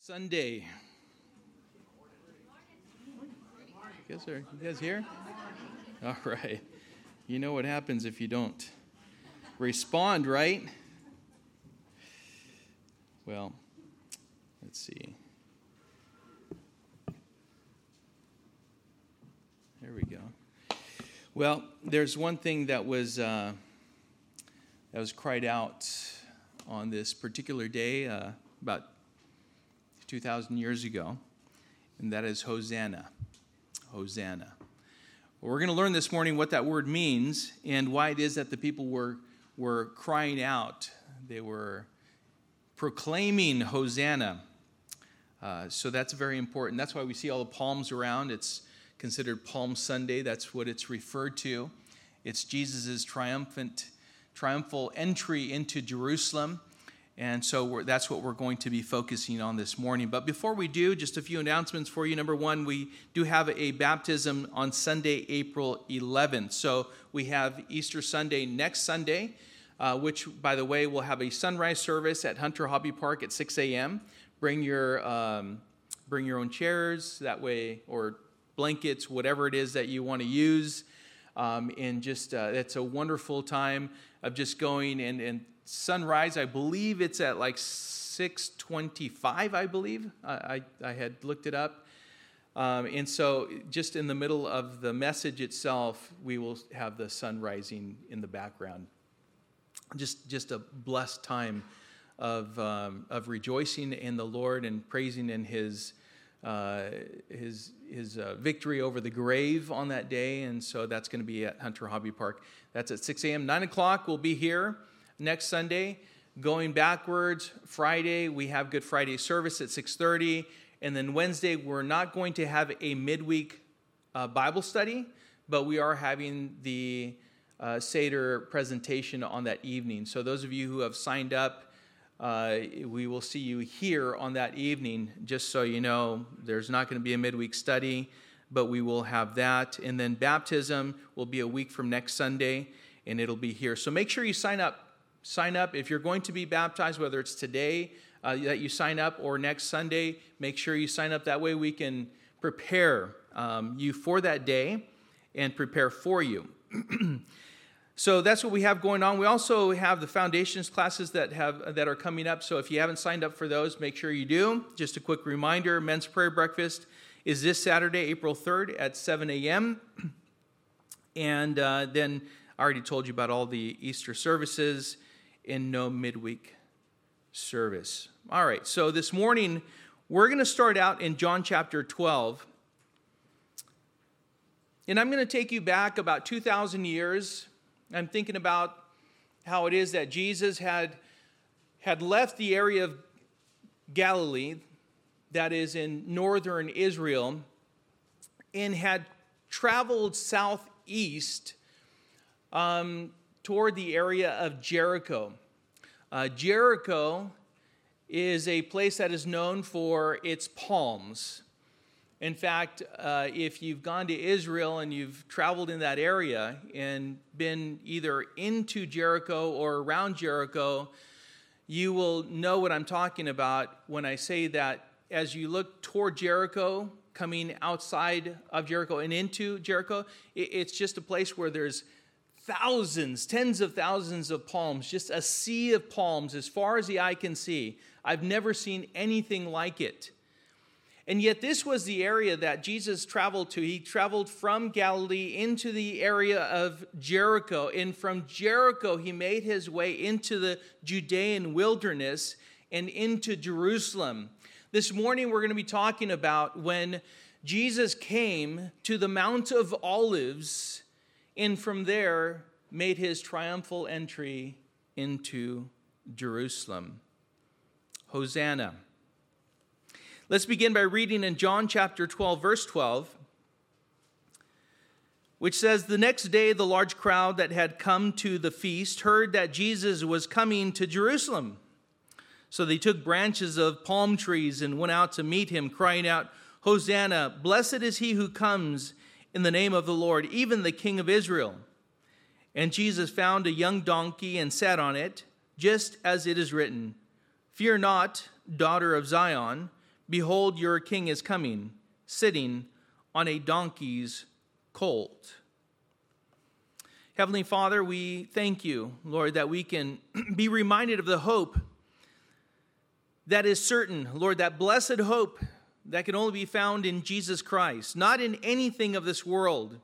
Sunday. You guys, are, you guys here? All right. You know what happens if you don't respond, right? Well, let's see. There we go. Well, there's one thing that was uh, that was cried out on this particular day uh, about 2,000 years ago, and that is Hosanna. Hosanna. Well, we're going to learn this morning what that word means and why it is that the people were, were crying out. They were proclaiming Hosanna. Uh, so that's very important. That's why we see all the palms around. It's considered Palm Sunday. That's what it's referred to. It's Jesus' triumphant, triumphal entry into Jerusalem. And so that's what we're going to be focusing on this morning. But before we do, just a few announcements for you. Number one, we do have a baptism on Sunday, April 11th. So we have Easter Sunday next Sunday, uh, which, by the way, will have a sunrise service at Hunter Hobby Park at 6 a.m. Bring your, um, bring your own chairs that way, or blankets, whatever it is that you want to use. Um, and just, uh, it's a wonderful time of just going and, and sunrise i believe it's at like 625 i believe i, I, I had looked it up um, and so just in the middle of the message itself we will have the sun rising in the background just just a blessed time of, um, of rejoicing in the lord and praising in his uh, his his uh, victory over the grave on that day, and so that's going to be at Hunter Hobby Park. That's at 6 a.m. 9 o'clock. We'll be here next Sunday. Going backwards, Friday we have Good Friday service at 6:30, and then Wednesday we're not going to have a midweek uh, Bible study, but we are having the uh, Seder presentation on that evening. So those of you who have signed up, uh, we will see you here on that evening. Just so you know, there's not going to be a midweek study, but we will have that, and then baptism will be a week from next Sunday, and it'll be here. So make sure you sign up sign up. If you're going to be baptized, whether it's today uh, that you sign up or next Sunday, make sure you sign up. That way we can prepare um, you for that day and prepare for you. so that's what we have going on. We also have the foundations classes that have that are coming up. So if you haven't signed up for those, make sure you do. Just a quick reminder: Men's Prayer Breakfast is this Saturday, April 3rd at 7 a.m. And uh, then I already told you about all the Easter services in no midweek service. All right, so this morning we're going to start out in John chapter 12. And I'm going to take you back about 2,000 years. I'm thinking about how it is that Jesus had, had left the area of Galilee, that is in northern Israel, and had traveled southeast um, toward the area of Jericho. Uh, Jericho is a place that is known for its palms. In fact, uh, if you've gone to Israel and you've traveled in that area and been either into Jericho or around Jericho, you will know what I'm talking about when I say that as you look toward Jericho, coming outside of Jericho and into Jericho, it's just a place where there's thousands, tens of thousands of palms, just a sea of palms as far as the eye can see. I've never seen anything like it. And yet, this was the area that Jesus traveled to. He traveled from Galilee into the area of Jericho. And from Jericho, he made his way into the Judean wilderness and into Jerusalem. This morning, we're going to be talking about when Jesus came to the Mount of Olives and from there made his triumphal entry into Jerusalem. Hosanna. Let's begin by reading in John chapter 12, verse 12, which says The next day, the large crowd that had come to the feast heard that Jesus was coming to Jerusalem. So they took branches of palm trees and went out to meet him, crying out, Hosanna, blessed is he who comes in the name of the Lord, even the King of Israel. And Jesus found a young donkey and sat on it, just as it is written Fear not, daughter of Zion, Behold, your king is coming, sitting on a donkey's colt. Heavenly Father, we thank you, Lord, that we can be reminded of the hope that is certain, Lord, that blessed hope that can only be found in Jesus Christ, not in anything of this world,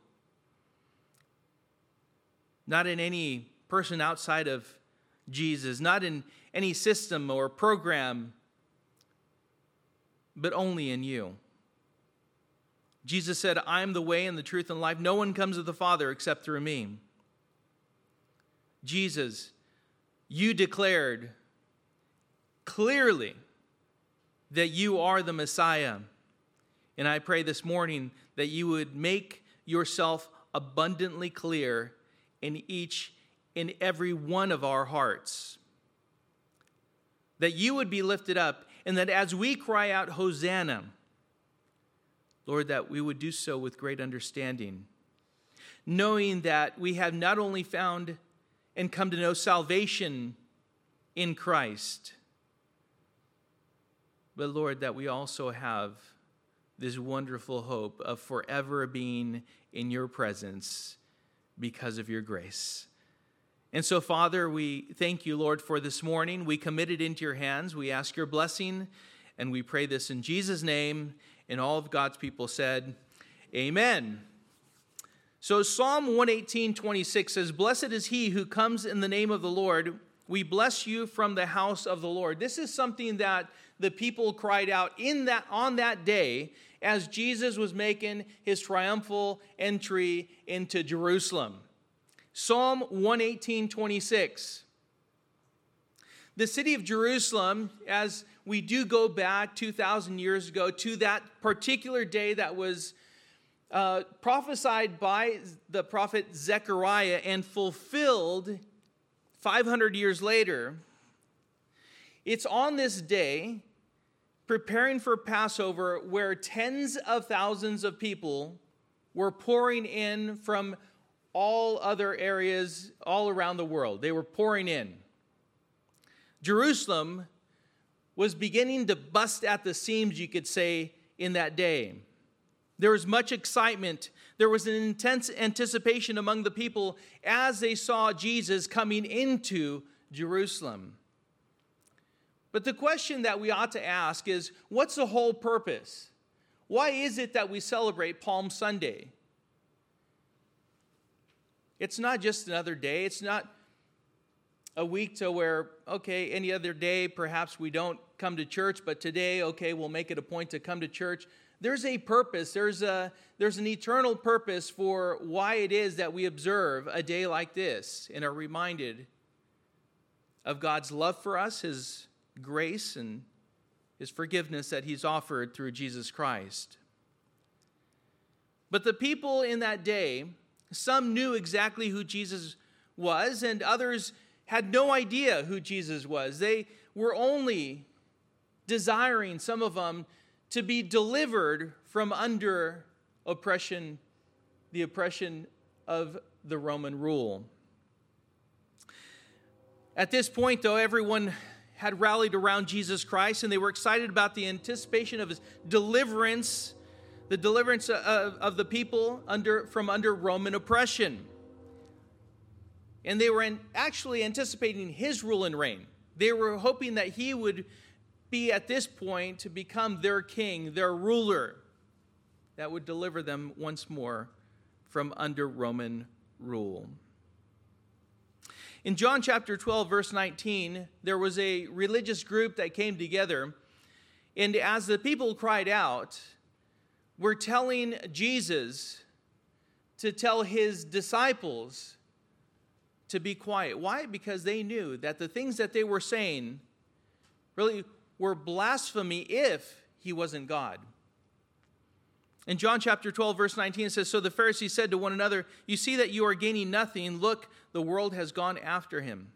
not in any person outside of Jesus, not in any system or program, but only in you. Jesus said, I am the way and the truth and life. No one comes to the Father except through me. Jesus, you declared clearly that you are the Messiah. And I pray this morning that you would make yourself abundantly clear in each in every one of our hearts. That you would be lifted up, and that as we cry out, Hosanna, Lord, that we would do so with great understanding, knowing that we have not only found and come to know salvation in Christ, but Lord, that we also have this wonderful hope of forever being in your presence because of your grace. And so, Father, we thank you, Lord, for this morning. We commit it into your hands. We ask your blessing, and we pray this in Jesus' name. And all of God's people said, Amen. So Psalm 118, 26 says, Blessed is he who comes in the name of the Lord. We bless you from the house of the Lord. This is something that the people cried out in that on that day as Jesus was making his triumphal entry into Jerusalem. Psalm 118, 26. The city of Jerusalem, as we do go back 2,000 years ago to that particular day that was uh, prophesied by the prophet Zechariah and fulfilled 500 years later. It's on this day, preparing for Passover, where tens of thousands of people were pouring in from all other areas all around the world. They were pouring in. Jerusalem was beginning to bust at the seams, you could say, in that day. There was much excitement. There was an intense anticipation among the people as they saw Jesus coming into Jerusalem. But the question that we ought to ask is what's the whole purpose? Why is it that we celebrate Palm Sunday? It's not just another day. It's not a week to where, okay, any other day, perhaps we don't come to church, but today, okay, we'll make it a point to come to church there's a purpose, there's, a, there's an eternal purpose for why it is that we observe a day like this and are reminded of God's love for us, His grace, and His forgiveness that He's offered through Jesus Christ. But the people in that day, some knew exactly who Jesus was, and others had no idea who Jesus was. They were only desiring, some of them, to be delivered from under oppression, the oppression of the Roman rule. At this point, though, everyone had rallied around Jesus Christ and they were excited about the anticipation of his deliverance, the deliverance of, of the people under, from under Roman oppression. And they were actually anticipating his rule and reign. They were hoping that he would be at this point to become their king, their ruler, that would deliver them once more from under Roman rule. In John chapter 12, verse 19, there was a religious group that came together, and as the people cried out, were telling Jesus to tell his disciples to be quiet. Why? Because they knew that the things that they were saying really were blasphemy if he wasn't God. In John chapter 12, verse 19, it says So the Pharisees said to one another, You see that you are gaining nothing. Look, the world has gone after him.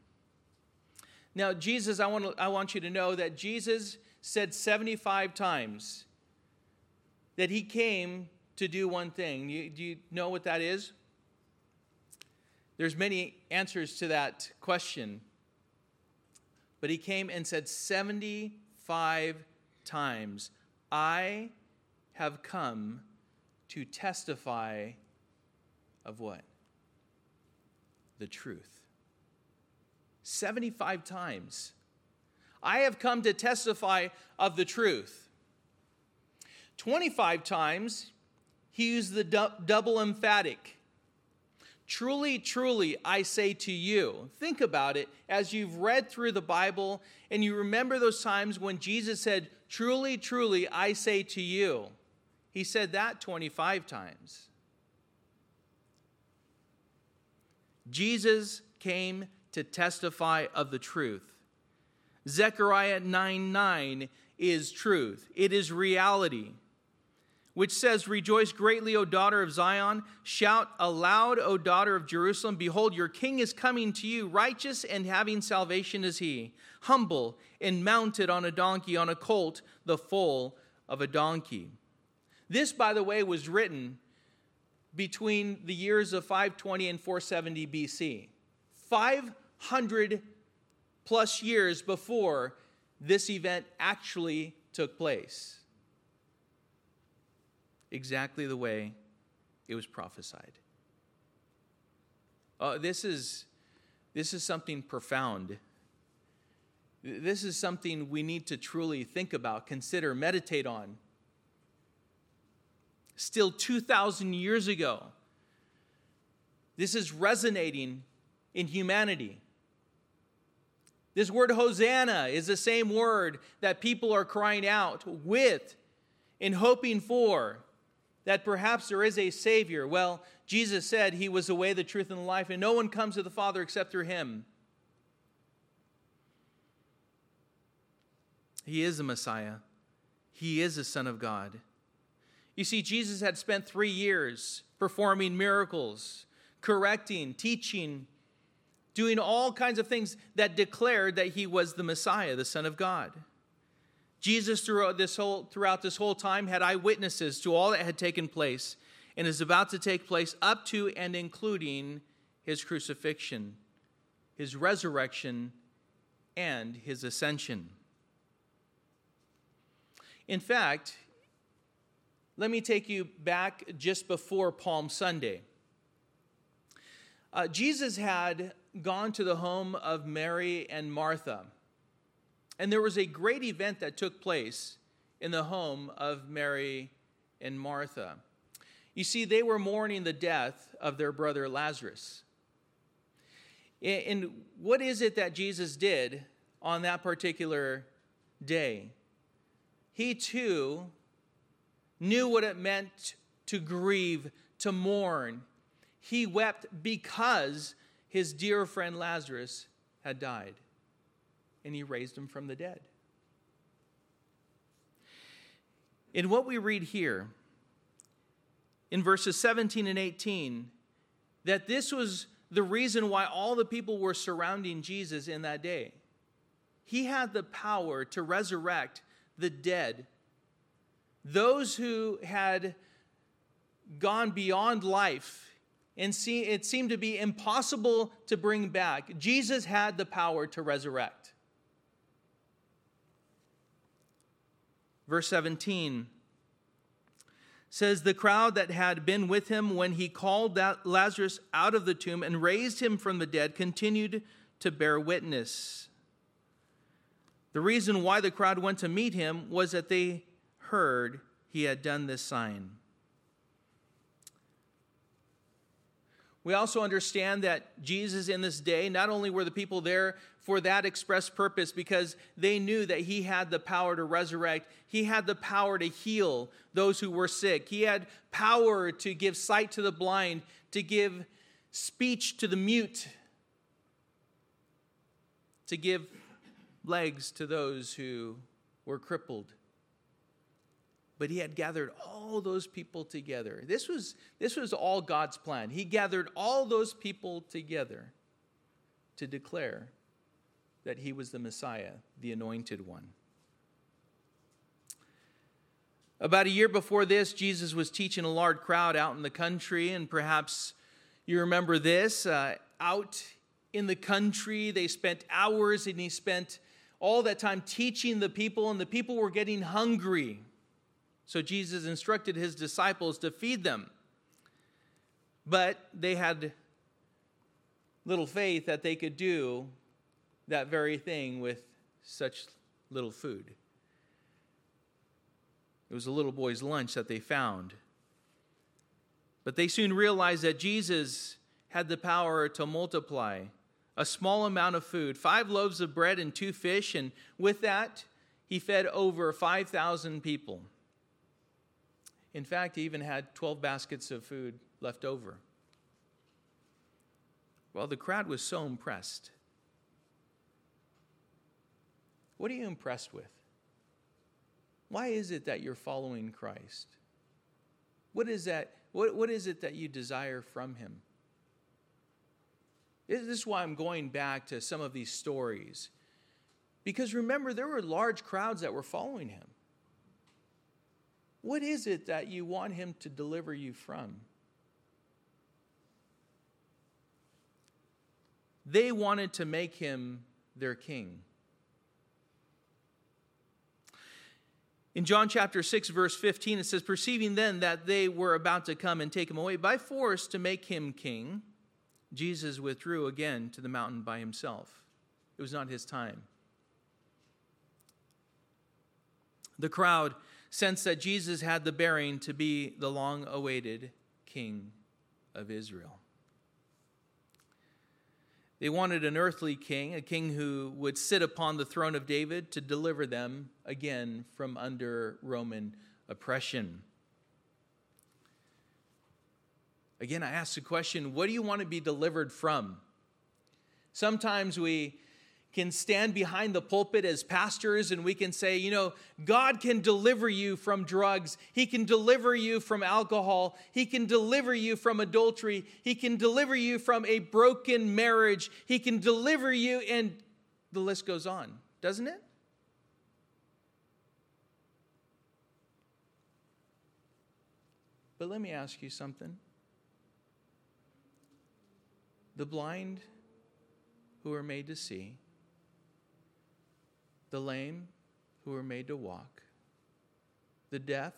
Now, Jesus, I want, to, I want you to know that Jesus said 75 times that he came to do one thing. You, do you know what that is? There's many answers to that question. But he came and said 75 times, I have come to testify of what? The truth. 75 times. I have come to testify of the truth. 25 times, he used the du- double emphatic. Truly, truly, I say to you. Think about it as you've read through the Bible and you remember those times when Jesus said, Truly, truly, I say to you. He said that 25 times. Jesus came to testify of the truth. Zechariah 9 9 is truth, it is reality which says, Rejoice greatly, O daughter of Zion. Shout aloud, O daughter of Jerusalem. Behold, your king is coming to you. Righteous and having salvation is he, humble and mounted on a donkey, on a colt, the foal of a donkey. This, by the way, was written between the years of 520 and 470 BC. 500 plus years before this event actually took place exactly the way it was prophesied. Uh, this, is, this is something profound. This is something we need to truly think about, consider, meditate on. Still 2,000 years ago, this is resonating in humanity. This word Hosanna is the same word that people are crying out with and hoping for that perhaps there is a Savior. Well, Jesus said he was the way, the truth, and the life, and no one comes to the Father except through him. He is the Messiah, he is the Son of God. You see, Jesus had spent three years performing miracles, correcting, teaching, doing all kinds of things that declared that he was the Messiah, the Son of God. Jesus, throughout this whole, throughout this whole time, had eyewitnesses to all that had taken place and is about to take place up to and including his crucifixion, his resurrection, and his ascension. In fact, let me take you back just before Palm Sunday. Uh, Jesus had gone to the home of Mary and Martha. And there was a great event that took place in the home of Mary and Martha. You see, they were mourning the death of their brother Lazarus. And what is it that Jesus did on that particular day? He too knew what it meant to grieve, to mourn. He wept because his dear friend Lazarus had died and he raised him from the dead. In what we read here, in verses 17 and 18, that this was the reason why all the people were surrounding Jesus in that day. He had the power to resurrect the dead, those who had gone beyond life and see, it seemed to be impossible to bring back. Jesus had the power to resurrect. Verse 17 says, The crowd that had been with him when he called Lazarus out of the tomb and raised him from the dead continued to bear witness. The reason why the crowd went to meet him was that they heard he had done this sign. We also understand that Jesus in this day, not only were the people there for that express purpose because they knew that he had the power to resurrect, he had the power to heal those who were sick, he had power to give sight to the blind, to give speech to the mute, to give legs to those who were crippled but he had gathered all those people together. This was, this was all God's plan. He gathered all those people together to declare that he was the Messiah, the anointed one. About a year before this, Jesus was teaching a large crowd out in the country, and perhaps you remember this. Uh, out in the country, they spent hours, and he spent all that time teaching the people, and the people were getting hungry. So Jesus instructed his disciples to feed them. But they had little faith that they could do that very thing with such little food. It was a little boy's lunch that they found. But they soon realized that Jesus had the power to multiply a small amount of food five loaves of bread and two fish, and with that, he fed over 5,000 people. In fact, he even had 12 baskets of food left over. Well, the crowd was so impressed. What are you impressed with? Why is it that you're following Christ? What is that? What, what is it that you desire from him? This is why I'm going back to some of these stories. Because remember, there were large crowds that were following him. What is it that you want him to deliver you from? They wanted to make him their king. In John chapter 6, verse 15, it says, Perceiving then that they were about to come and take him away by force to make him king, Jesus withdrew again to the mountain by himself. It was not his time. The crowd sensed that Jesus had the bearing to be the long awaited king of Israel. They wanted an earthly king, a king who would sit upon the throne of David to deliver them again from under Roman oppression. Again, I ask the question what do you want to be delivered from? Sometimes we can stand behind the pulpit as pastors and we can say, you know, God can deliver you from drugs. He can deliver you from alcohol. He can deliver you from adultery. He can deliver you from a broken marriage. He can deliver you, and the list goes on, doesn't it? But let me ask you something. The blind who are made to see, the lame who were made to walk, the deaf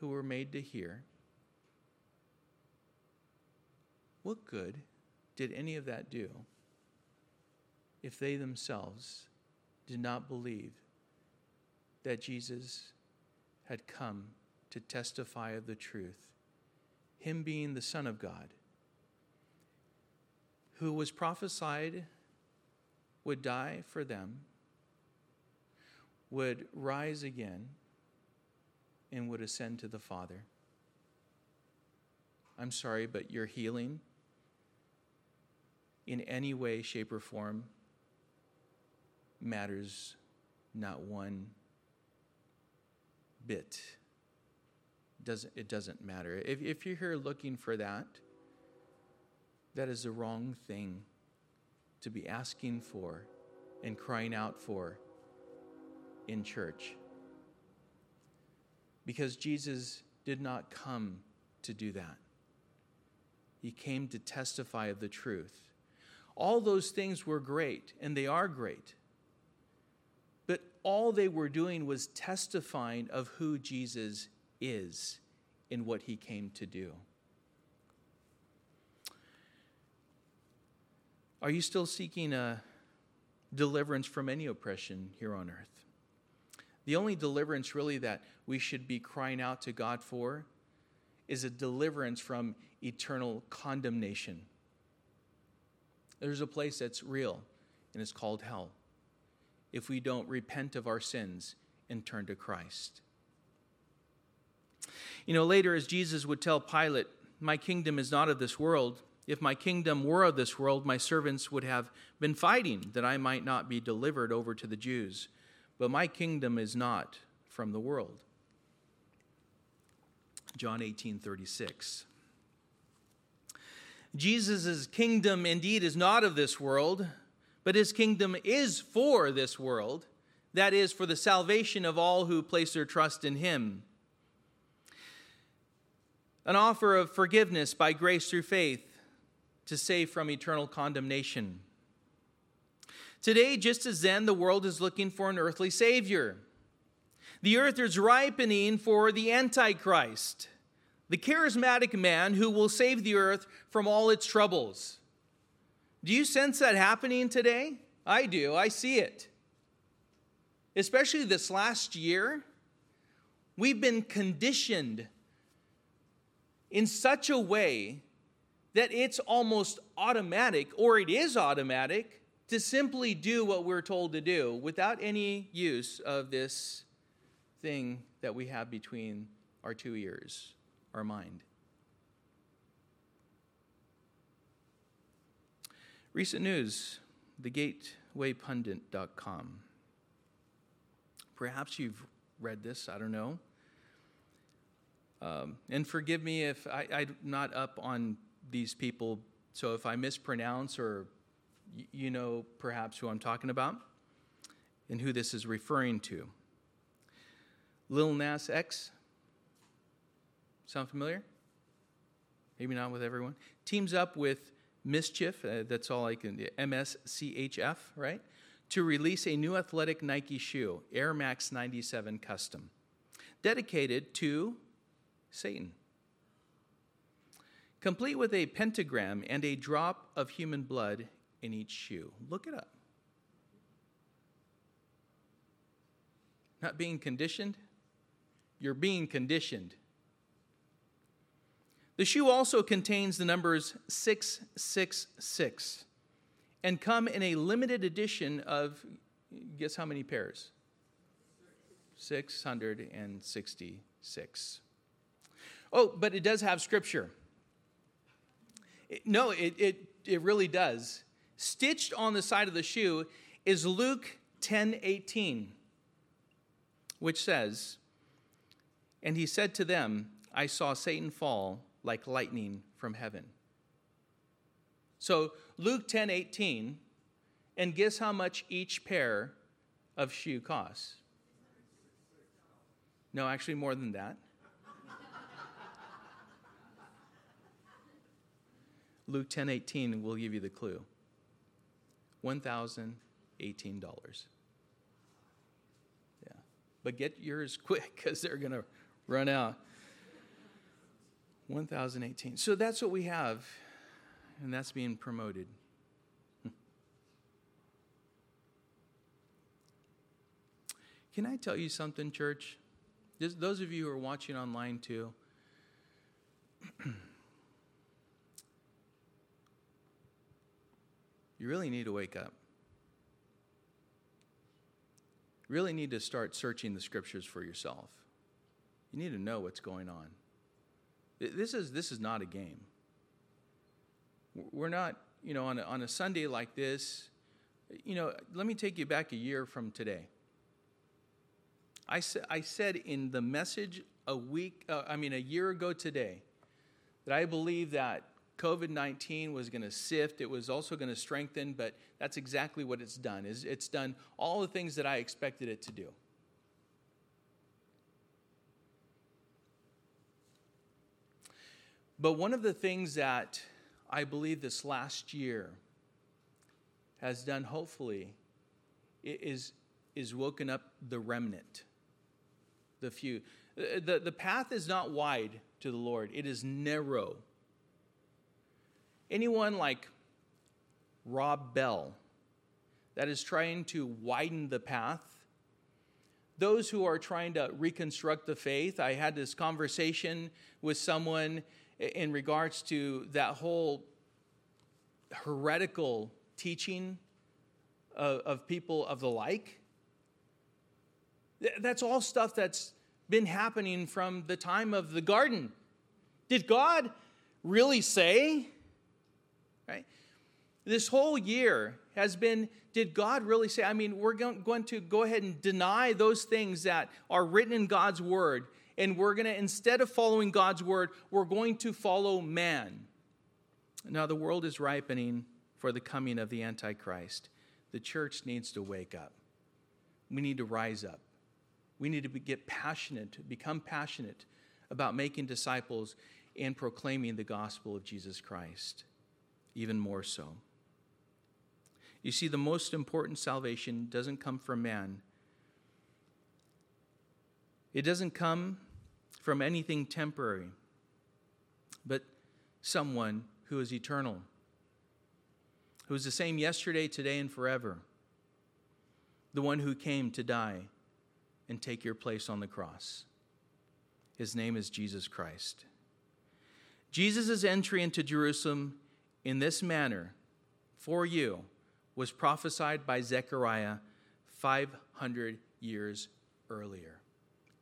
who were made to hear. What good did any of that do if they themselves did not believe that Jesus had come to testify of the truth, Him being the Son of God, who was prophesied would die for them? Would rise again and would ascend to the Father. I'm sorry, but your healing in any way, shape, or form matters not one bit. Doesn't, it doesn't matter. If, if you're here looking for that, that is the wrong thing to be asking for and crying out for in church. Because Jesus did not come to do that, He came to testify of the truth. All those things were great, and they are great. But all they were doing was testifying of who Jesus is and what he came to do. Are you still seeking a deliverance from any oppression here on earth? The only deliverance, really, that we should be crying out to God for is a deliverance from eternal condemnation. There's a place that's real, and it's called hell if we don't repent of our sins and turn to Christ. You know, later, as Jesus would tell Pilate, My kingdom is not of this world. If my kingdom were of this world, my servants would have been fighting that I might not be delivered over to the Jews but my kingdom is not from the world. John 18 36. Jesus' kingdom indeed is not of this world, but his kingdom is for this world. That is, for the salvation of all who place their trust in him. An offer of forgiveness by grace through faith to save from eternal condemnation. Today, just as then, the world is looking for an earthly Savior. The earth is ripening for the Antichrist, the charismatic man who will save the earth from all its troubles. Do you sense that happening today? I do. I see it. Especially this last year, we've been conditioned in such a way that it's almost automatic, or it is automatic, to simply do what we're told to do without any use of this thing that we have between our two ears, our mind. Recent news, thegatewaypundit.com. Perhaps you've read this, I don't know. Um, and forgive me if I, I'm not up on these people, so if I mispronounce or you know perhaps who I'm talking about and who this is referring to. Lil Nas X. Sound familiar? Maybe not with everyone. Teams up with Mischief, uh, that's all I can, MSCHF, right? To release a new athletic Nike shoe, Air Max 97 Custom, dedicated to Satan. Complete with a pentagram and a drop of human blood in each shoe. Look it up. Not being conditioned? You're being conditioned. The shoe also contains the numbers 666 and come in a limited edition of, guess how many pairs? 666. Oh, but it does have scripture. It, no, it, it, it really does. Stitched on the side of the shoe is Luke 10 18, which says, And he said to them, I saw Satan fall like lightning from heaven. So Luke 10 18, and guess how much each pair of shoe costs? No, actually, more than that. Luke 10 18 will give you the clue $1,018. Yeah. But get yours quick because they're going to run out. 1018. So that's what we have, and that's being promoted. Can I tell you something, church? Those of you who are watching online too. you really need to wake up. You really need to start searching the scriptures for yourself. You need to know what's going on. This is, this is not a game. We're not, you know, on a, on a Sunday like this, you know, let me take you back a year from today. I, sa- I said in the message a week, uh, I mean, a year ago today, that I believe that COVID 19 was going to sift, it was also going to strengthen, but that's exactly what it's done. Is It's done all the things that I expected it to do. But one of the things that I believe this last year has done, hopefully, is, is woken up the remnant, the few. Uh, the, the path is not wide to the Lord, it is narrow. Anyone like Rob Bell that is trying to widen the path, those who are trying to reconstruct the faith, I had this conversation with someone in regards to that whole heretical teaching of, of people of the like. That's all stuff that's been happening from the time of the garden. Did God really say? Right? This whole year has been, did God really say? I mean, we're going to go ahead and deny those things that are written in God's word and we're going to, instead of following God's word, we're going to follow man. Now, the world is ripening for the coming of the Antichrist. The church needs to wake up. We need to rise up. We need to be, get passionate, become passionate about making disciples and proclaiming the gospel of Jesus Christ, even more so. You see, the most important salvation doesn't come from man, It doesn't come from anything temporary, but someone who is eternal, who is the same yesterday, today, and forever. The one who came to die and take your place on the cross. His name is Jesus Christ. Jesus' entry into Jerusalem in this manner for you was prophesied by Zechariah 500 years earlier,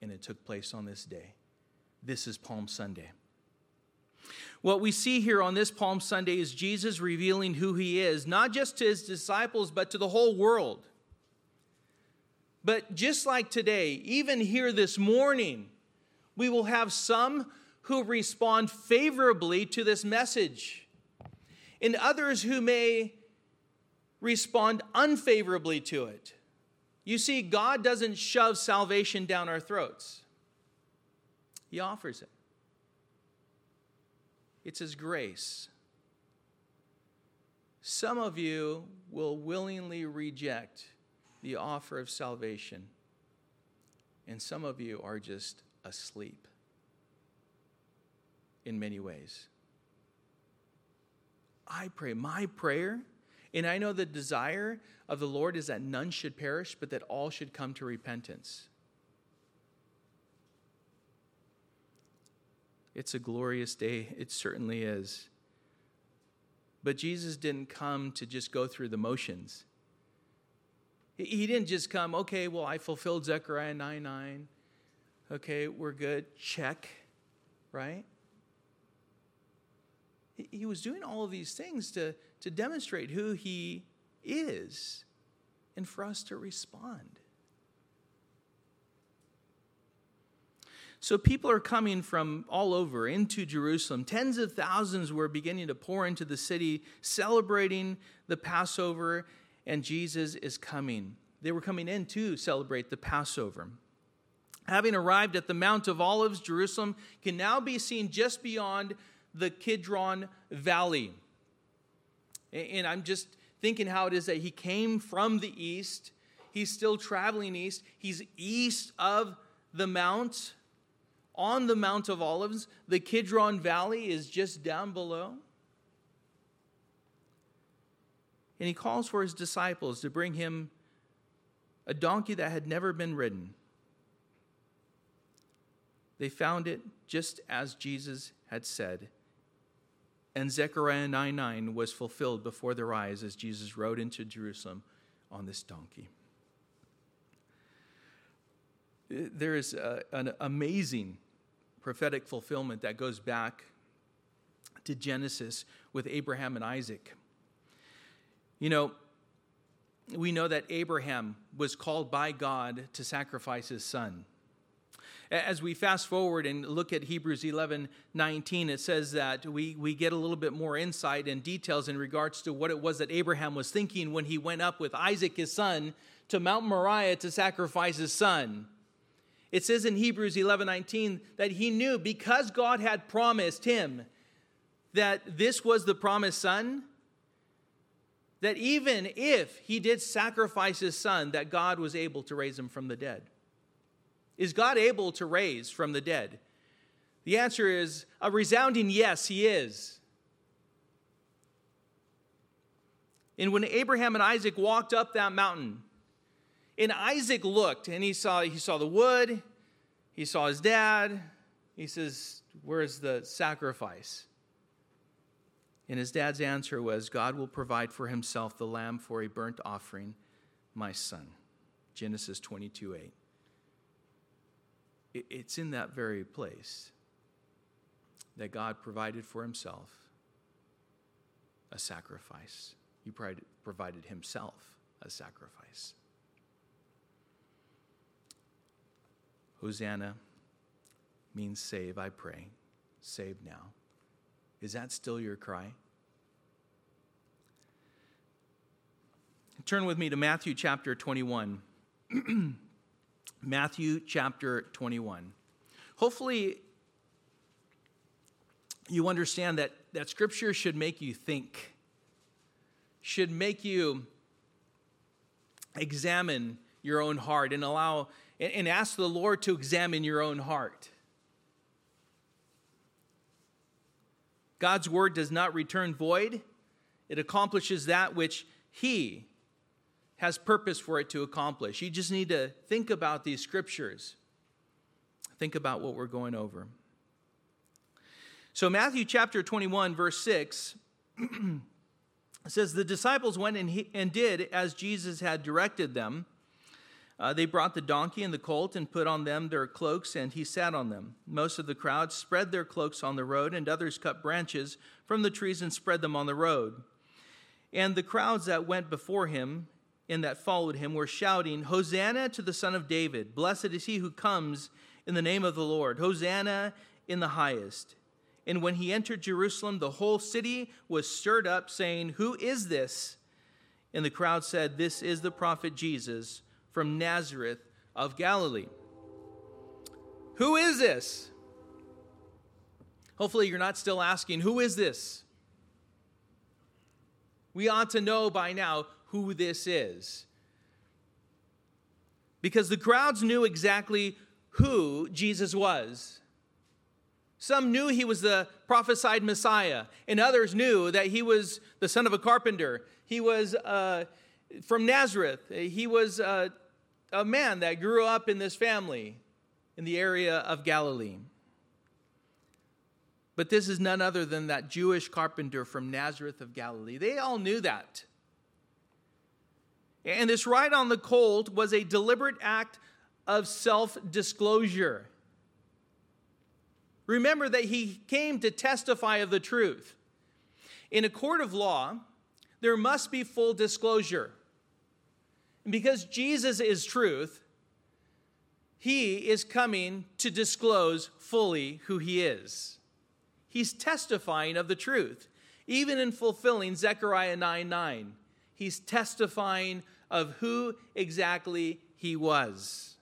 and it took place on this day. This is Palm Sunday. What we see here on this Palm Sunday is Jesus revealing who he is, not just to his disciples, but to the whole world. But just like today, even here this morning, we will have some who respond favorably to this message, and others who may respond unfavorably to it. You see, God doesn't shove salvation down our throats, He offers it. It's His grace. Some of you will willingly reject the offer of salvation, and some of you are just asleep in many ways. I pray, my prayer, and I know the desire of the Lord is that none should perish, but that all should come to repentance. It's a glorious day. It certainly is. But Jesus didn't come to just go through the motions. He didn't just come, okay, well, I fulfilled Zechariah 9 9. Okay, we're good. Check, right? He was doing all of these things to, to demonstrate who he is and for us to respond. So people are coming from all over into Jerusalem. Tens of thousands were beginning to pour into the city, celebrating the Passover, and Jesus is coming. They were coming in to celebrate the Passover. Having arrived at the Mount of Olives, Jerusalem can now be seen just beyond the Kidron Valley. And I'm just thinking how it is that he came from the east. He's still traveling east. He's east of the mount, on the Mount of Olives. The Kidron Valley is just down below. And he calls for his disciples to bring him a donkey that had never been ridden. They found it just as Jesus had said and Zechariah 9 9 was fulfilled before their eyes as Jesus rode into Jerusalem on this donkey. There is a, an amazing prophetic fulfillment that goes back to Genesis with Abraham and Isaac. You know, we know that Abraham was called by God to sacrifice his son. As we fast forward and look at Hebrews 11 19, it says that we, we get a little bit more insight and details in regards to what it was that Abraham was thinking when he went up with Isaac, his son, to Mount Moriah to sacrifice his son. It says in Hebrews 11 19 that he knew because God had promised him that this was the promised son, that even if he did sacrifice his son, that God was able to raise him from the dead. Is God able to raise from the dead? The answer is a resounding yes, he is. And when Abraham and Isaac walked up that mountain, and Isaac looked and he saw, he saw the wood, he saw his dad. He says, Where's the sacrifice? And his dad's answer was, God will provide for himself the lamb for a burnt offering, my son. Genesis 22 8 it's in that very place that God provided for himself a sacrifice. He provided himself a sacrifice. Hosanna means save, I pray. Save now. Is that still your cry? Turn with me to Matthew chapter 21. Matthew chapter 21. Hopefully, you understand that, that scripture should make you think, should make you examine your own heart and allow and, and ask the Lord to examine your own heart. God's word does not return void, it accomplishes that which He has purpose for it to accomplish. You just need to think about these scriptures, think about what we're going over. So, Matthew chapter 21, verse 6 says, The disciples went and, he, and did as Jesus had directed them. Uh, they brought the donkey and the colt and put on them their cloaks, and he sat on them. Most of the crowd spread their cloaks on the road, and others cut branches from the trees and spread them on the road. And the crowds that went before him and that followed him were shouting, Hosanna to the Son of David! Blessed is he who comes in the name of the Lord! Hosanna in the highest! And when he entered Jerusalem, the whole city was stirred up, saying, Who is this? And the crowd said, This is the prophet Jesus from Nazareth of Galilee. Who is this? Hopefully, you're not still asking, Who is this? We ought to know by now who this is. Because the crowds knew exactly who Jesus was. Some knew he was the prophesied Messiah, and others knew that he was the son of a carpenter. He was uh, from Nazareth. He was uh, a man that grew up in this family in the area of Galilee. But this is none other than that Jewish carpenter from Nazareth of Galilee. They all knew that. And this ride on the colt was a deliberate act of self disclosure. Remember that he came to testify of the truth. In a court of law, there must be full disclosure. And because Jesus is truth, he is coming to disclose fully who he is. He's testifying of the truth, even in fulfilling Zechariah 9 9. He's testifying of who exactly he was.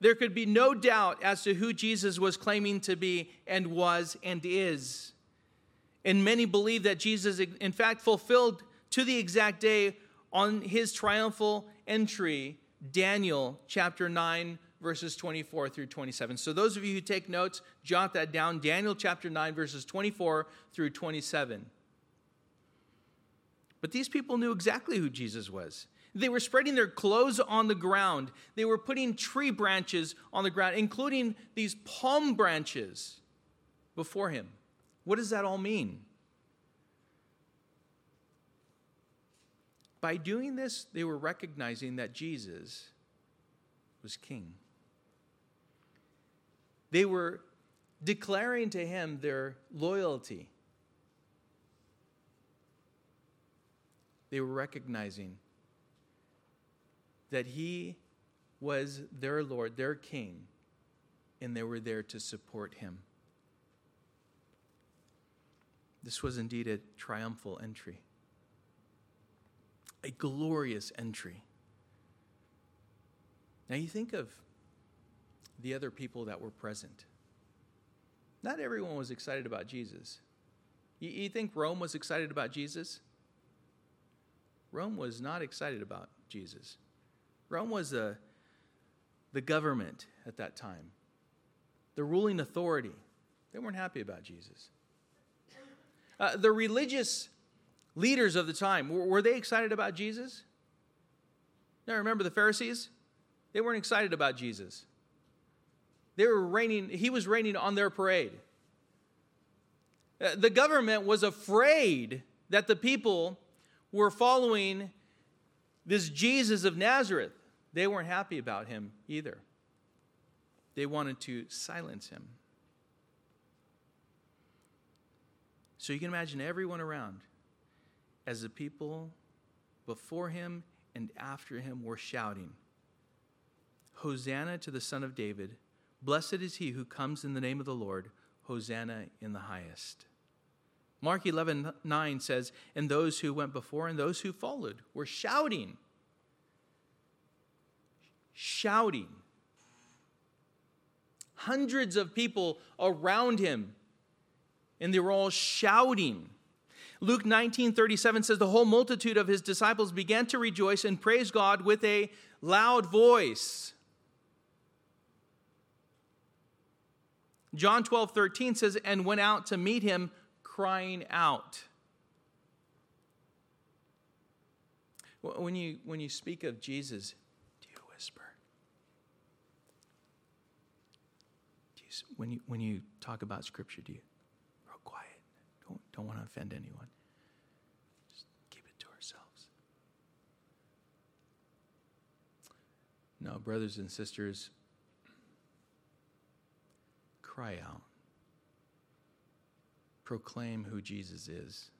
There could be no doubt as to who Jesus was claiming to be and was and is. And many believe that Jesus, in fact, fulfilled to the exact day on his triumphal entry, Daniel chapter 9, verses 24 through 27. So, those of you who take notes, jot that down. Daniel chapter 9, verses 24 through 27. But these people knew exactly who Jesus was. They were spreading their clothes on the ground. They were putting tree branches on the ground, including these palm branches before him. What does that all mean? By doing this, they were recognizing that Jesus was king. They were declaring to him their loyalty. They were recognizing that he was their Lord, their King, and they were there to support him. This was indeed a triumphal entry, a glorious entry. Now you think of the other people that were present. Not everyone was excited about Jesus. You, think Rome was excited about Jesus? Rome was not excited about Jesus. Rome was the, the government at that time, the ruling authority. They weren't happy about Jesus. Uh, the religious leaders of the time, were, were they excited about Jesus? Now remember the Pharisees? They weren't excited about Jesus. They were raining, he was raining on their parade. Uh, the government was afraid that the people were following this Jesus of Nazareth, they weren't happy about him either. They wanted to silence him. So you can imagine everyone around as the people before him and after him were shouting, Hosanna to the Son of David. Blessed is he who comes in the name of the Lord. Hosanna in the highest. Mark 11, 9 says, And those who went before and those who followed were shouting. Shouting. Hundreds of people around him, and they were all shouting. Luke 19 37 says, The whole multitude of his disciples began to rejoice and praise God with a loud voice. John 12 13 says, And went out to meet him, crying out. When you, when you speak of Jesus, do you whisper? Do you, when, you, when you talk about Scripture, do you real quiet? Don't, don't want to offend anyone. Just keep it to ourselves. No, brothers and sisters, cry out. Proclaim who Jesus is.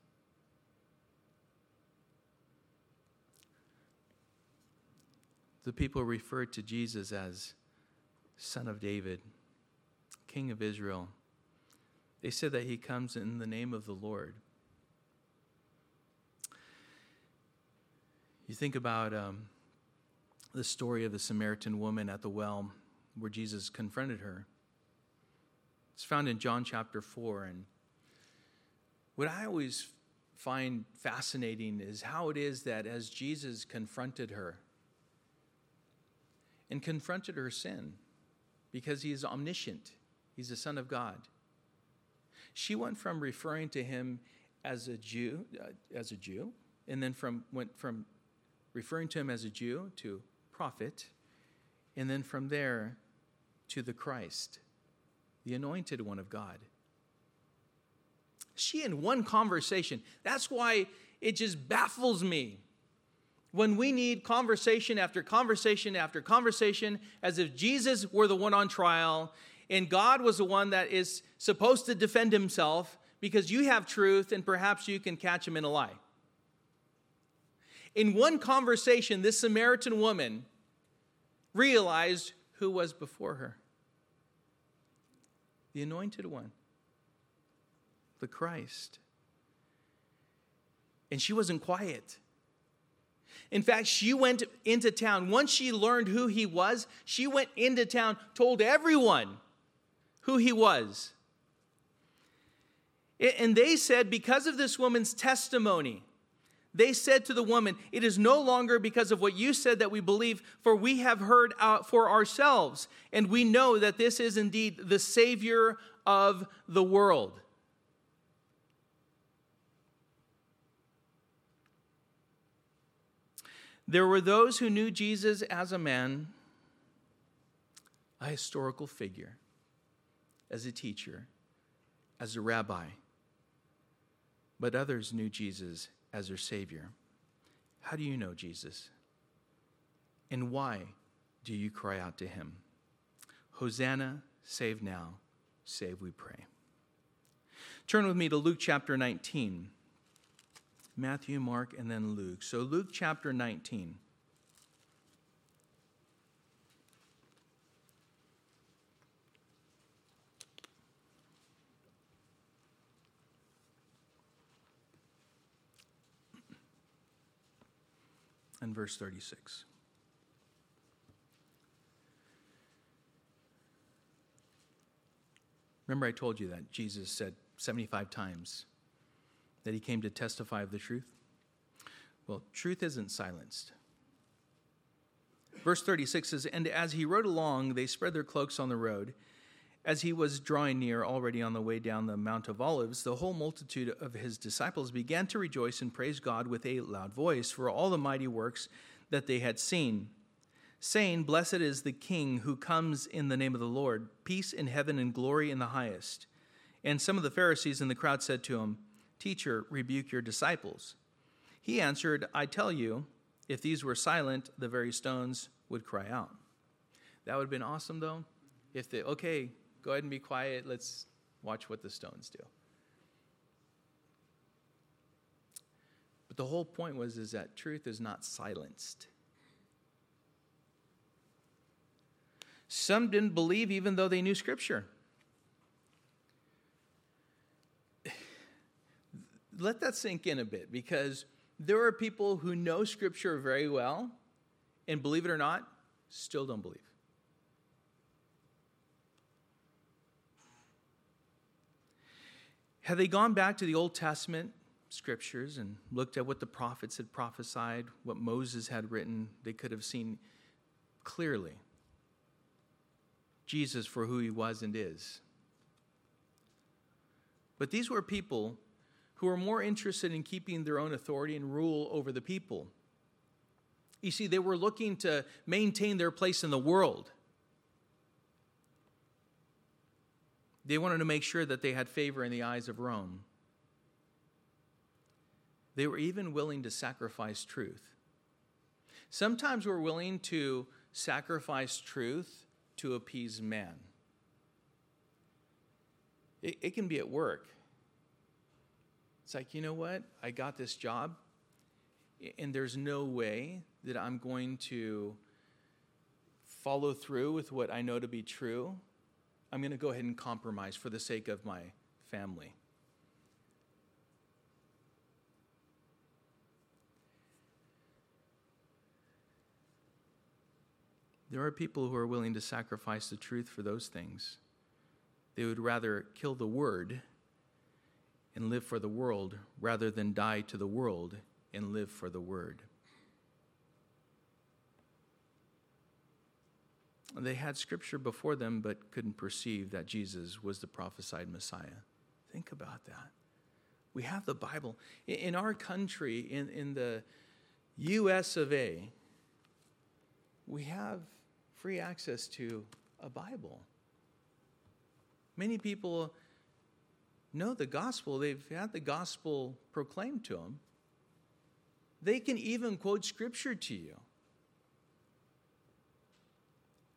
The people referred to Jesus as Son of David, King of Israel. They said that he comes in the name of the Lord. You think about um, the story of the Samaritan woman at the well where Jesus confronted her. It's found in John chapter 4. And what I always find fascinating is how it is that as Jesus confronted her and confronted her sin, because he is omniscient, he's the Son of God, she went from referring to him as a Jew, uh, as a Jew, and then from went from referring to him as a Jew to prophet, and then from there to the Christ, the anointed one of God. She in one conversation. That's why it just baffles me when we need conversation after conversation after conversation as if Jesus were the one on trial and God was the one that is supposed to defend himself because you have truth and perhaps you can catch him in a lie. In one conversation, this Samaritan woman realized who was before her the anointed one, the Christ. And she wasn't quiet. In fact, she went into town. Once she learned who he was, she went into town, told everyone who he was. And they said, because of this woman's testimony, they said to the woman, It is no longer because of what you said that we believe, for we have heard uh, for ourselves, and we know that this is indeed the Savior of the world. There were those who knew Jesus as a man, a historical figure as a teacher, as a rabbi, but others knew Jesus as their Savior. How do you know Jesus? And why do you cry out to him? Hosanna, save now, save we pray. Turn with me to Luke chapter 19. Matthew, Mark, and then Luke. So, Luke chapter 19. and verse 36. Remember, I told you that Jesus said 75 times that he came to testify of the truth? Well, truth isn't silenced. Verse 36 says, And as he rode along, they spread their cloaks on the road. As he was drawing near, already on the way down the Mount of Olives, the whole multitude of his disciples began to rejoice and praise God with a loud voice for all the mighty works that they had seen, saying, Blessed is the King who comes in the name of the Lord, peace in heaven and glory in the highest. And some of the Pharisees in the crowd said to him, Teacher, rebuke your disciples. He answered, I tell you, if these were silent, the very stones would cry out. That would have been awesome, though, if they, okay, Go ahead and be quiet. Let's watch what the stones do. But the whole point was is that truth is not silenced. Some didn't believe even though they knew scripture. Let that sink in a bit because there are people who know scripture very well and believe it or not, still don't believe. Had they gone back to the Old Testament, scriptures and looked at what the prophets had prophesied, what Moses had written, they could have seen clearly Jesus for who he was and is. But these were people who were more interested in keeping their own authority and rule over the people. You see, they were looking to maintain their place in the world. They wanted to make sure that they had favor in the eyes of Rome. They were even willing to sacrifice truth. Sometimes we're willing to sacrifice truth to appease man. It, it can be at work. It's like, you know what? I got this job, and there's no way that I'm going to follow through with what I know to be true. I'm going to go ahead and compromise for the sake of my family. There are people who are willing to sacrifice the truth for those things. They would rather kill the word and live for the world rather than die to the world and live for the word. They had scripture before them but couldn't perceive that Jesus was the prophesied Messiah. Think about that. We have the Bible. In our country, in, in the US of A, we have free access to a Bible. Many people know the gospel, they've had the gospel proclaimed to them. They can even quote scripture to you.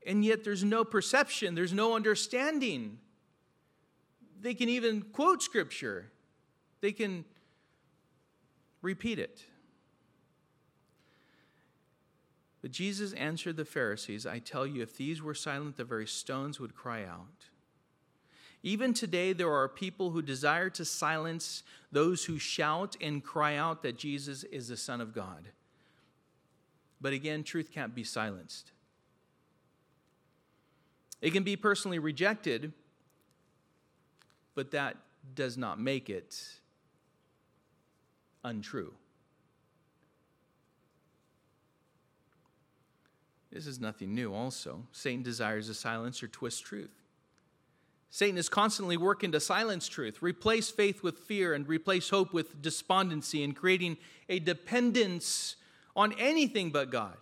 And yet there's no perception, there's no understanding. They can even quote scripture, they can repeat it. But Jesus answered the Pharisees I tell you, if these were silent, the very stones would cry out. Even today, there are people who desire to silence those who shout and cry out that Jesus is the Son of God. But again, truth can't be silenced. It can be personally rejected, but that does not make it untrue. This is nothing new, also. Satan desires to silence or twist truth. Satan is constantly working to silence truth, replace faith with fear, and replace hope with despondency, and creating a dependence on anything but God.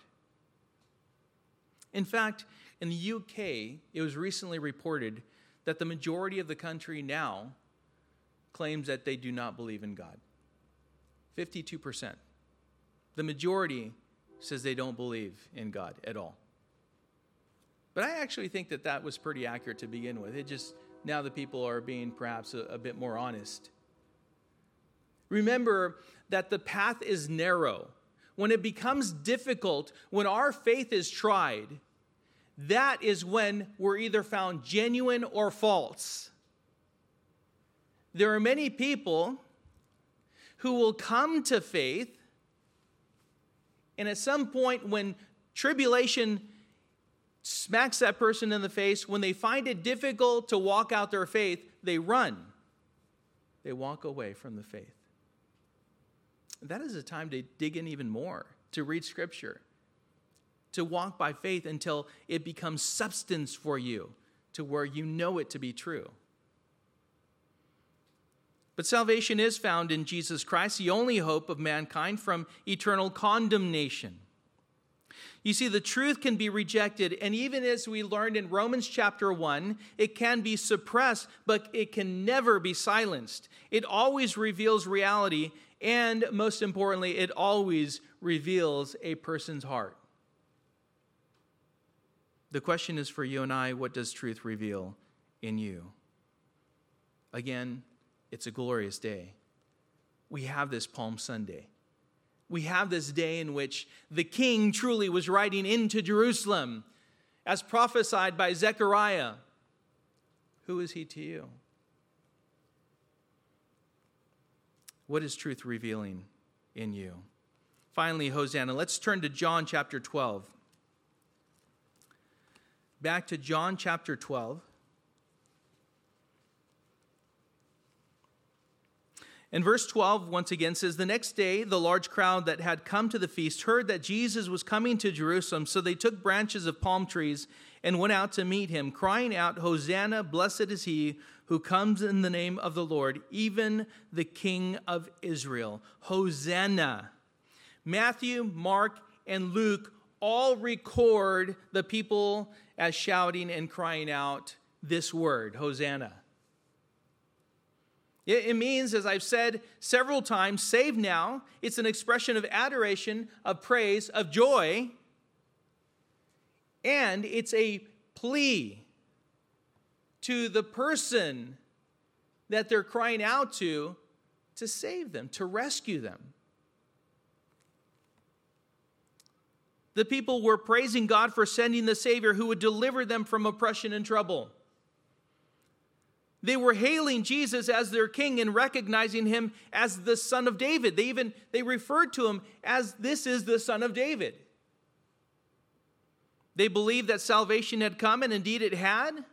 In fact, in the UK, it was recently reported that the majority of the country now claims that they do not believe in God. 52%. The majority says they don't believe in God at all. But I actually think that that was pretty accurate to begin with. It just, now the people are being perhaps a, a bit more honest. Remember that the path is narrow. When it becomes difficult, when our faith is tried, that is when we're either found genuine or false. There are many people who will come to faith and at some point, when tribulation smacks that person in the face, when they find it difficult to walk out their faith, they run. They walk away from the faith. That is a time to dig in even more, to read scripture, to walk by faith until it becomes substance for you, to where you know it to be true. But salvation is found in Jesus Christ, the only hope of mankind from eternal condemnation. You see, the truth can be rejected, and even as we learned in Romans chapter 1, it can be suppressed, but it can never be silenced. It always reveals reality, and most importantly, it always reveals a person's heart. The question is for you and I what does truth reveal in you? Again, it's a glorious day. We have this Palm Sunday. We have this day in which the king truly was riding into Jerusalem, as prophesied by Zechariah. Who is he to you? What is truth revealing in you? Finally, Hosanna. Let's turn to John chapter 12. Back to John chapter 12. And verse 12 once again says, The next day, the large crowd that had come to the feast heard that Jesus was coming to Jerusalem. So they took branches of palm trees and went out to meet him, crying out, Hosanna, blessed is he who comes in the name of the Lord, even the King of Israel. Hosanna. Matthew, Mark, and Luke all record the people as shouting and crying out this word, Hosanna. It means, as I've said several times, save now. It's an expression of adoration, of praise, of joy. And it's a plea to the person that they're crying out to to save them, to rescue them. The people were praising God for sending the Savior who would deliver them from oppression and trouble. They were hailing Jesus as their king and recognizing him as the son of David. They even they referred to him as this is the son of David. They believed that salvation had come and indeed it had,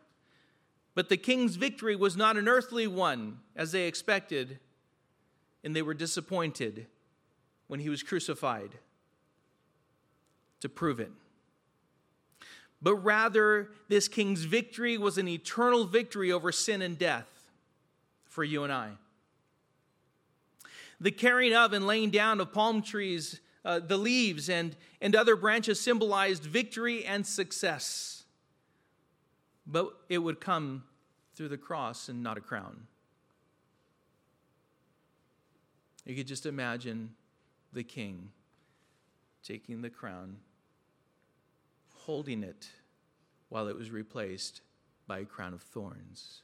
but the king's victory was not an earthly one as they expected, and they were disappointed when he was crucified to prove it but rather this king's victory was an eternal victory over sin and death for you and I. The carrying of and laying down of palm trees, uh, the leaves, and, and other branches symbolized victory and success. But it would come through the cross and not a crown. You could just imagine the king taking the crown holding it while it was replaced by a crown of thorns.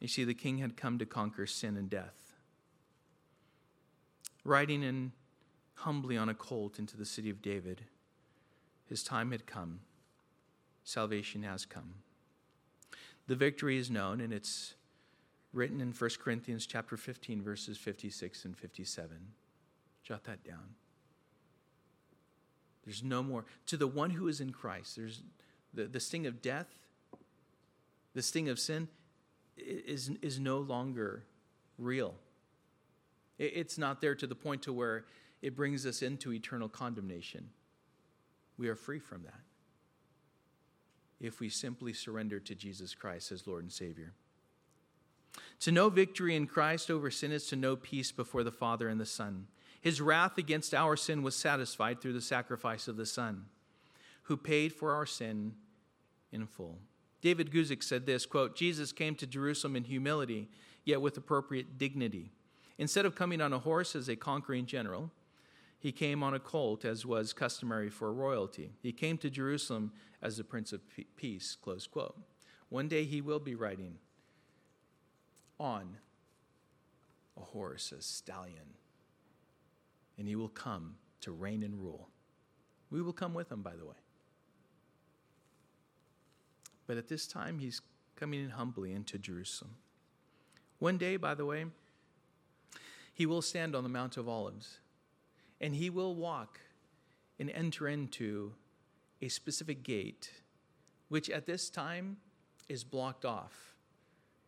You see, the king had come to conquer sin and death. Riding in humbly on a colt into the city of David, his time had come. Salvation has come. The victory is known, and it's written in 1 Corinthians chapter 15, verses 56 and 57. Jot that down. There's no more. To the one who is in Christ, there's the, the sting of death, the sting of sin is, is no longer real. It, it's not there to the point to where it brings us into eternal condemnation. We are free from that if we simply surrender to Jesus Christ as Lord and Savior. To know victory in Christ over sin is to know peace before the Father and the Son. His wrath against our sin was satisfied through the sacrifice of the Son, who paid for our sin in full. David Guzik said this quote, Jesus came to Jerusalem in humility, yet with appropriate dignity. Instead of coming on a horse as a conquering general, he came on a colt, as was customary for royalty. He came to Jerusalem as the Prince of Peace, close quote. One day he will be riding on a horse, a stallion, and he will come to reign and rule. We will come with him, by the way. But at this time, he's coming in humbly into Jerusalem. One day, by the way, he will stand on the Mount of Olives and he will walk and enter into a specific gate, which at this time is blocked off.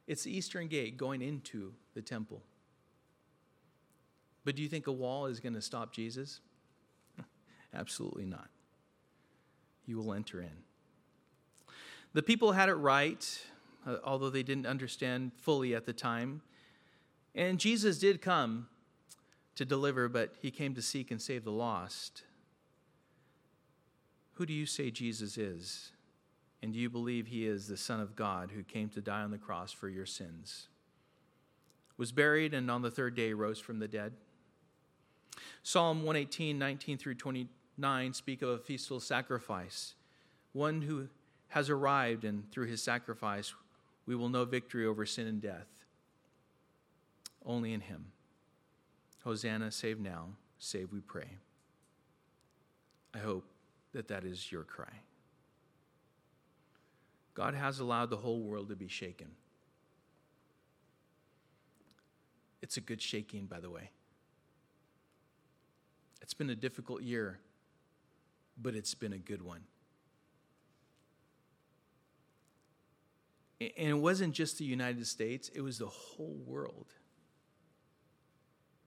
It's the eastern gate going into the temple. But do you think a wall is going to stop Jesus? Absolutely not. You will enter in. The people had it right, uh, although they didn't understand fully at the time. And Jesus did come to deliver, but he came to seek and save the lost. Who do you say Jesus is? And do you believe he is the Son of God who came to die on the cross for your sins? Was buried and on the third day rose from the dead? Psalm 118, 19 through 29 speak of a feastful sacrifice, one who has arrived, and through his sacrifice, we will know victory over sin and death. Only in him. Hosanna, save now, save, we pray. I hope that that is your cry. God has allowed the whole world to be shaken. It's a good shaking, by the way. It's been a difficult year, but it's been a good one. And it wasn't just the United States, it was the whole world.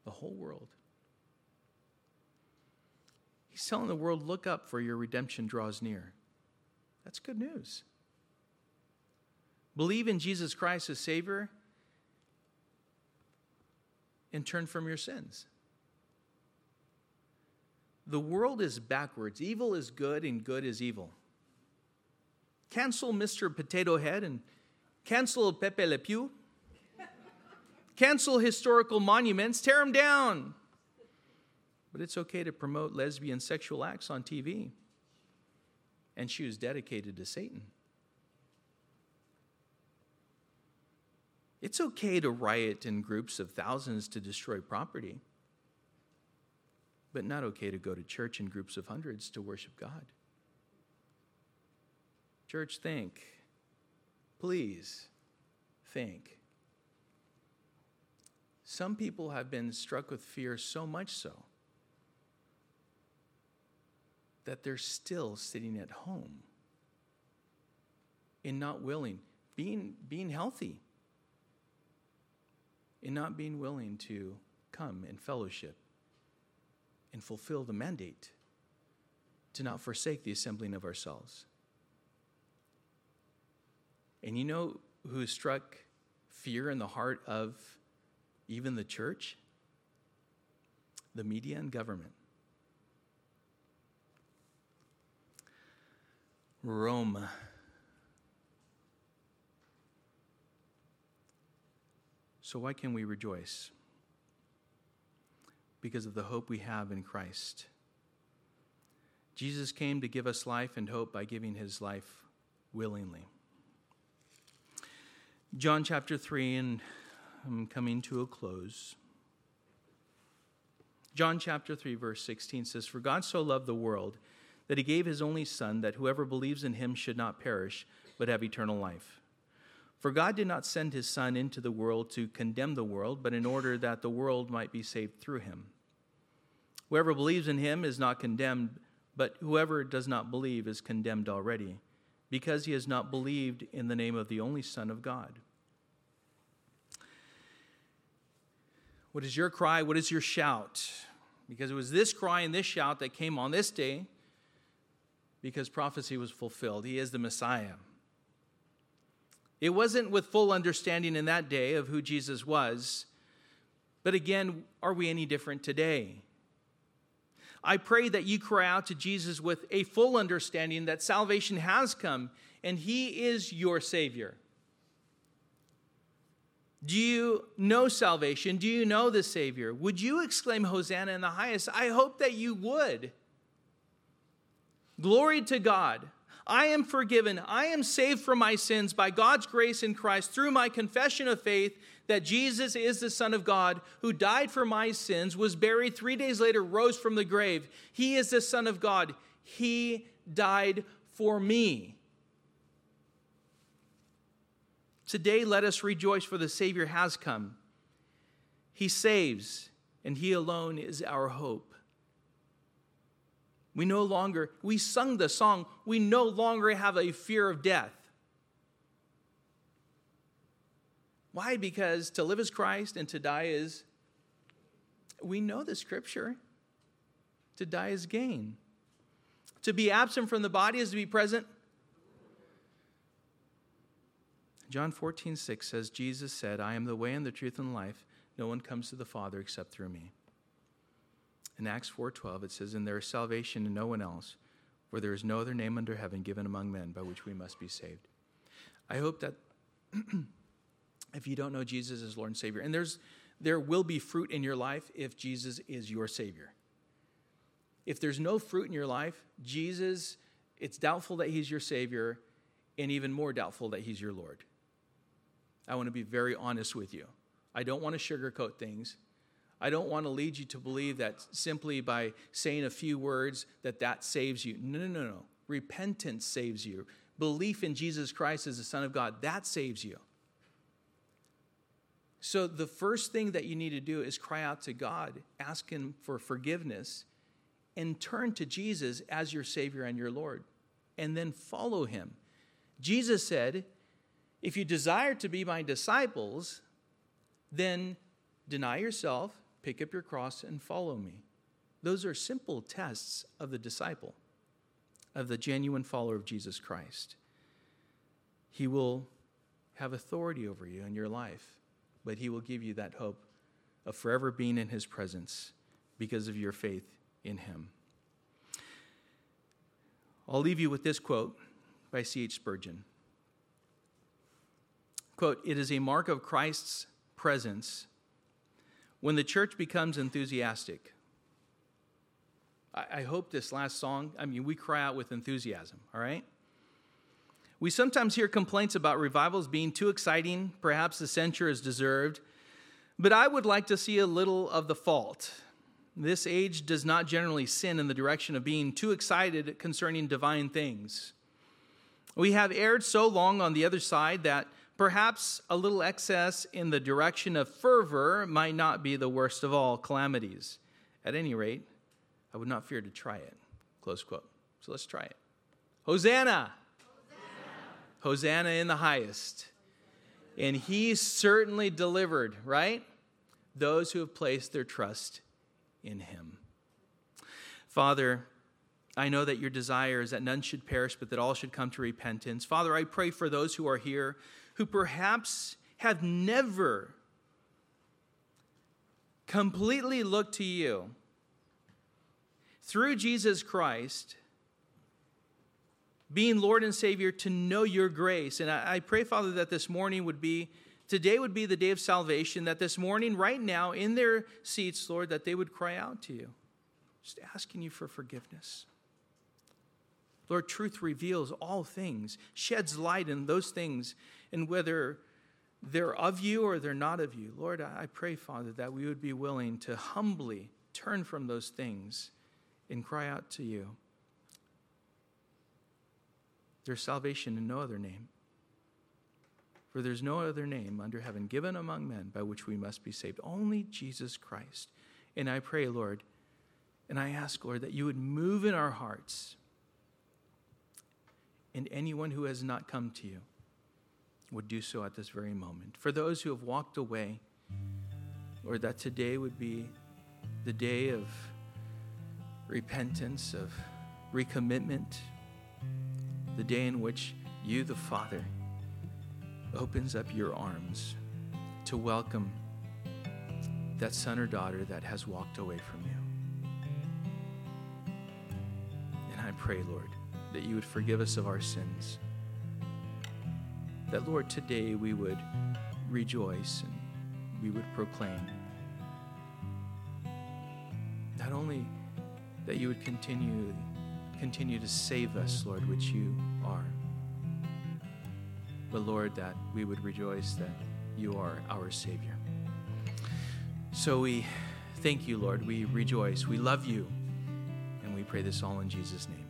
The whole world. He's telling the world, look up, for your redemption draws near. That's good news. Believe in Jesus Christ as Savior and turn from your sins. The world is backwards. Evil is good and good is evil. Cancel Mr. Potato Head and cancel Pepe Le Pew. cancel historical monuments, tear them down. But it's okay to promote lesbian sexual acts on TV. And she was dedicated to Satan. It's okay to riot in groups of thousands to destroy property, but not okay to go to church in groups of hundreds to worship God. Church, think. Please think. Some people have been struck with fear so much so that they're still sitting at home and not willing, being, being healthy in not being willing to come and fellowship and fulfill the mandate to not forsake the assembling of ourselves. And you know who struck fear in the heart of even the church? The media and government. Rome So, why can we rejoice? Because of the hope we have in Christ. Jesus came to give us life and hope by giving his life willingly. John chapter 3, and I'm coming to a close. John chapter 3, verse 16 says, For God so loved the world that he gave his only Son, that whoever believes in him should not perish, but have eternal life. For God did not send his Son into the world to condemn the world, but in order that the world might be saved through him. Whoever believes in him is not condemned, but whoever does not believe is condemned already, because he has not believed in the name of the only Son of God. What is your cry? What is your shout? Because it was this cry and this shout that came on this day because prophecy was fulfilled. He is the Messiah. It wasn't with full understanding in that day of who Jesus was. But again, are we any different today? I pray that you cry out to Jesus with a full understanding that salvation has come and he is your Savior. Do you know salvation? Do you know the Savior? Would you exclaim Hosanna in the highest? I hope that you would. Glory to God. I am forgiven. I am saved from my sins by God's grace in Christ through my confession of faith that Jesus is the Son of God who died for my sins, was buried, three days later rose from the grave. He is the Son of God. He died for me. Today, let us rejoice, for the Savior has come. He saves, and He alone is our hope. We no longer, we sung the song, we no longer have a fear of death. Why? Because to live is Christ and to die is, we know the scripture. To die is gain. To be absent from the body is to be present. John 14, 6 says, Jesus said, I am the way and the truth and life. No one comes to the Father except through me. In Acts 4:12 it says, "And there is salvation in no one else, for there is no other name under heaven given among men by which we must be saved." I hope that if you don't know Jesus as Lord and Savior, and there's there will be fruit in your life if Jesus is your Savior. If there's no fruit in your life, Jesus, it's doubtful that He's your Savior, and even more doubtful that He's your Lord. I want to be very honest with you. I don't want to sugarcoat things. I don't want to lead you to believe that simply by saying a few words that that saves you. No, no, no, no. Repentance saves you. Belief in Jesus Christ as the Son of God, that saves you. So the first thing that you need to do is cry out to God, ask Him for forgiveness, and turn to Jesus as your Savior and your Lord, and then follow Him. Jesus said, If you desire to be my disciples, then deny yourself, pick up your cross, and follow me. Those are simple tests of the disciple, of the genuine follower of Jesus Christ. He will have authority over you in your life, but He will give you that hope of forever being in His presence because of your faith in Him. I'll leave you with this quote by C.H. Spurgeon. Quote, it is a mark of Christ's presence when the church becomes enthusiastic. I, hope this last song, I mean, we cry out with enthusiasm, all right? We sometimes hear complaints about revivals being too exciting. Perhaps the censure is deserved. But I would like to see a little of the fault. This age does not generally sin in the direction of being too excited concerning divine things. We have erred so long on the other side that perhaps a little excess in the direction of fervor might not be the worst of all calamities. At any rate, I would not fear to try it. Close quote. So let's try it. Hosanna! Hosanna in the highest. And he certainly delivered, right? Those who have placed their trust in him. Father, I know that your desire is that none should perish, but that all should come to repentance. Father, I pray for those who are here who perhaps have never completely looked to you through Jesus Christ being Lord and Savior, to know your grace. And I, I, pray, Father, that this morning would be, today would be the day of salvation, that this morning, right now, in their seats, Lord, that they would cry out to you, just asking you for forgiveness. Lord, truth reveals all things, sheds light in those things, and whether they're of you or they're not of you. Lord, I pray, Father, that we would be willing to humbly turn from those things and cry out to you. There's salvation in no other name. For there's no other name under heaven given among men by which we must be saved, only Jesus Christ. And I pray, Lord, and I ask, Lord, that you would move in our hearts. And anyone who has not come to you would do so at this very moment. For those who have walked away, or that today would be the day of repentance, of recommitment the day in which you, the Father, opens up your arms to welcome that son or daughter that has walked away from you. And I pray, Lord, that you would forgive us of our sins. That, Lord, today we would rejoice and we would proclaim not only that you would continue continue to save us, Lord, which you are. But Lord, that we would rejoice that you are our Savior. So we thank you, Lord. We rejoice. We love you. And we pray this all in Jesus' name.